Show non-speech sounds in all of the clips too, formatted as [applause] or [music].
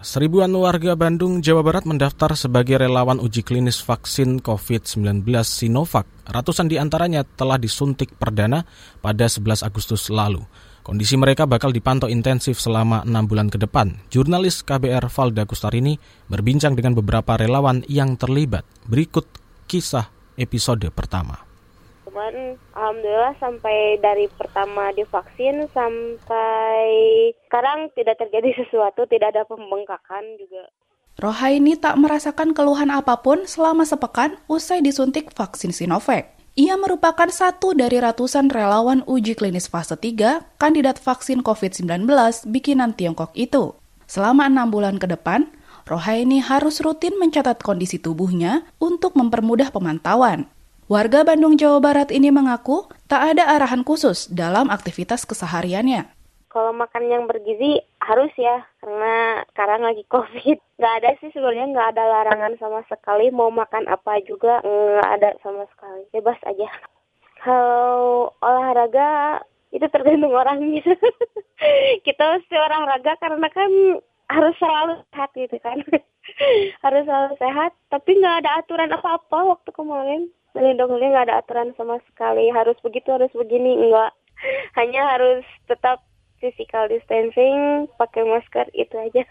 Seribuan warga Bandung, Jawa Barat mendaftar sebagai relawan uji klinis vaksin COVID-19 Sinovac. Ratusan di antaranya telah disuntik perdana pada 11 Agustus lalu. Kondisi mereka bakal dipantau intensif selama enam bulan ke depan. Jurnalis KBR Valda Kustarini berbincang dengan beberapa relawan yang terlibat. Berikut kisah episode pertama cuman alhamdulillah sampai dari pertama divaksin sampai sekarang tidak terjadi [laughs] sesuatu, tidak ada pembengkakan juga. Rohaini tak merasakan keluhan apa pun selama sepekan usai disuntik vaksin Sinovac. Ia merupakan satu dari ratusan relawan uji klinis fase 3 kandidat vaksin COVID-19 bikinan Tiongkok itu. Selama enam bulan ke depan, Rohaini harus rutin mencatat kondisi tubuhnya untuk mempermudah pemantauan. Warga Bandung, Jawa Barat ini mengaku tak ada arahan khusus dalam aktivitas kesehariannya. Kalau makan yang bergizi harus ya, karena sekarang lagi [laughs] COVID. Nggak ada sih sebenarnya nggak ada larangan sama sekali. Mau makan apa juga nggak ada sama sekali. Bebas aja. Kalau olahraga itu tergantung orangnya. [laughs] Kita mesti olahraga karena kan harus selalu sehat gitu kan. [laughs] [laughs] harus selalu sehat, tapi nggak ada aturan apa-apa waktu kemarin. Melindungi nggak ada aturan sama sekali. Harus begitu harus begini enggak [laughs] hanya harus tetap physical distancing pakai masker itu aja.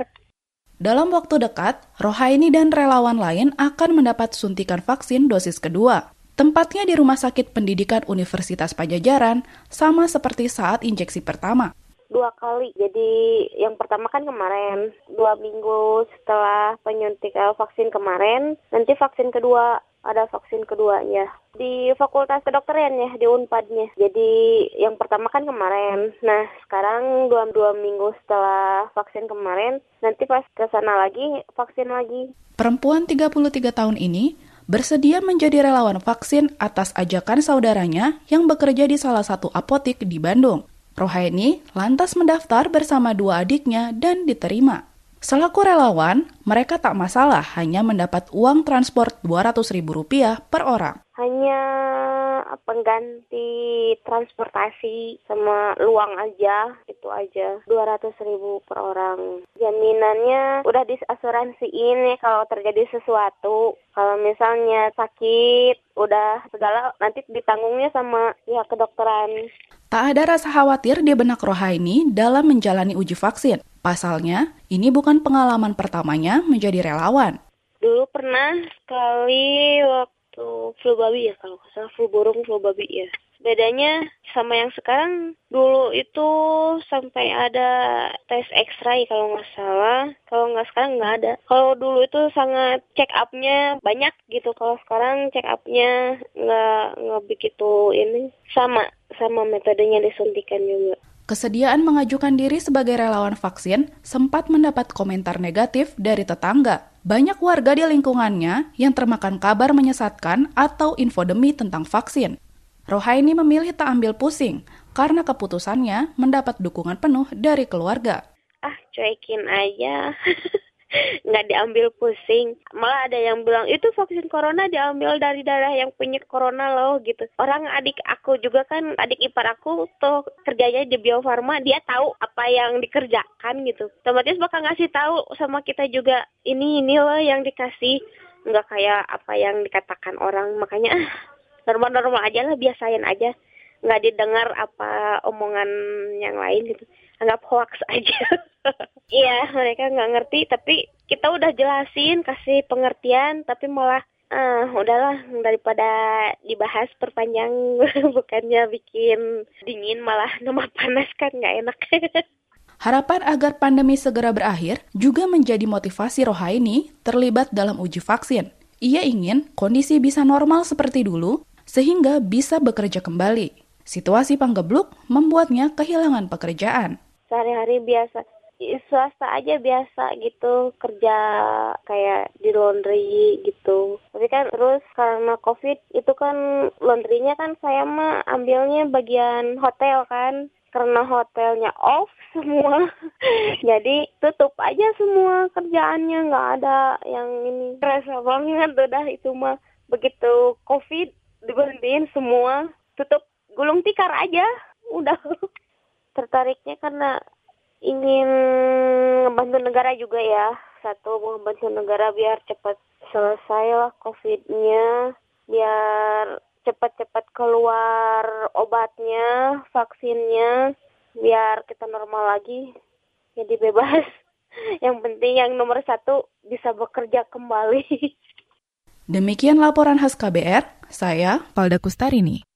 Dalam waktu dekat, Rohaini dan relawan lain akan mendapat suntikan vaksin dosis kedua. Tempatnya di Rumah Sakit Pendidikan Universitas Pajajaran, sama seperti saat injeksi pertama dua kali. Jadi yang pertama kan kemarin, dua minggu setelah penyuntikan vaksin kemarin, nanti vaksin kedua ada vaksin keduanya di Fakultas Kedokteran ya di Unpadnya. Jadi yang pertama kan kemarin. Nah sekarang dua dua minggu setelah vaksin kemarin, nanti pas ke sana lagi vaksin lagi. Perempuan 33 tahun ini bersedia menjadi relawan vaksin atas ajakan saudaranya yang bekerja di salah satu apotik di Bandung. Rohaini lantas mendaftar bersama dua adiknya dan diterima. Selaku relawan, mereka tak masalah hanya mendapat uang transport Rp200.000 per orang. Hanya pengganti transportasi sama luang aja, itu aja. 200 ribu per orang. Jaminannya udah diasuransiin ya kalau terjadi sesuatu. Kalau misalnya sakit, udah segala nanti ditanggungnya sama pihak kedokteran. Tak ada rasa khawatir di benak Rohaini dalam menjalani uji vaksin. Pasalnya, ini bukan pengalaman pertamanya menjadi relawan. Dulu pernah sekali waktu atau flu babi ya kalau nggak salah. Flu burung flu babi ya. Bedanya sama yang sekarang dulu itu sampai ada tes X-ray kalau nggak salah. Kalau nggak sekarang nggak ada. Kalau dulu itu sangat check upnya banyak gitu. Kalau sekarang check upnya nggak nggak begitu ini. Sama sama metodenya disuntikan juga. Kesediaan mengajukan diri sebagai relawan vaksin sempat mendapat komentar negatif dari tetangga. Banyak warga di lingkungannya yang termakan kabar menyesatkan atau infodemi tentang vaksin. Rohaini memilih tak ambil pusing karena keputusannya mendapat dukungan penuh dari keluarga. Ah, cuekin aja. [laughs] nggak diambil pusing. Malah ada yang bilang itu vaksin corona diambil dari darah yang punya corona loh gitu. Orang adik aku juga kan adik ipar aku tuh kerjanya di Bio Farma dia tahu apa yang dikerjakan gitu. Otomatis bakal ngasih tahu sama kita juga ini ini loh yang dikasih. Nggak kayak apa yang dikatakan orang. Makanya [laughs] normal-normal aja lah biasain aja nggak didengar apa omongan yang lain gitu anggap hoax [laughs] aja iya mereka nggak ngerti tapi kita udah jelasin kasih pengertian tapi malah ah udahlah daripada dibahas perpanjang [laughs] bukannya bikin dingin malah nambah panas kan nggak enak [laughs] Harapan agar pandemi segera berakhir juga menjadi motivasi Rohaini terlibat dalam uji vaksin. Ia ingin kondisi bisa normal seperti dulu sehingga bisa bekerja kembali. Situasi panggebluk membuatnya kehilangan pekerjaan. Sehari-hari biasa swasta aja biasa gitu kerja kayak di laundry gitu. Tapi kan terus karena covid itu kan laundrynya kan saya mah ambilnya bagian hotel kan. Karena hotelnya off [laughs] semua jadi tutup aja semua kerjaannya nggak ada yang ini. Rasa banget udah itu mah. Begitu covid diberhentiin semua tutup gulung tikar aja udah [laughs] tertariknya karena ingin membantu negara juga ya. Satu membantu negara biar cepat selesai lah COVID-nya, biar cepat-cepat keluar obatnya, vaksinnya, biar kita normal lagi, jadi bebas. [laughs] Yang penting yang nomor satu bisa bekerja kembali. [laughs] Demikian laporan khas KBR, saya Palda Kustarini.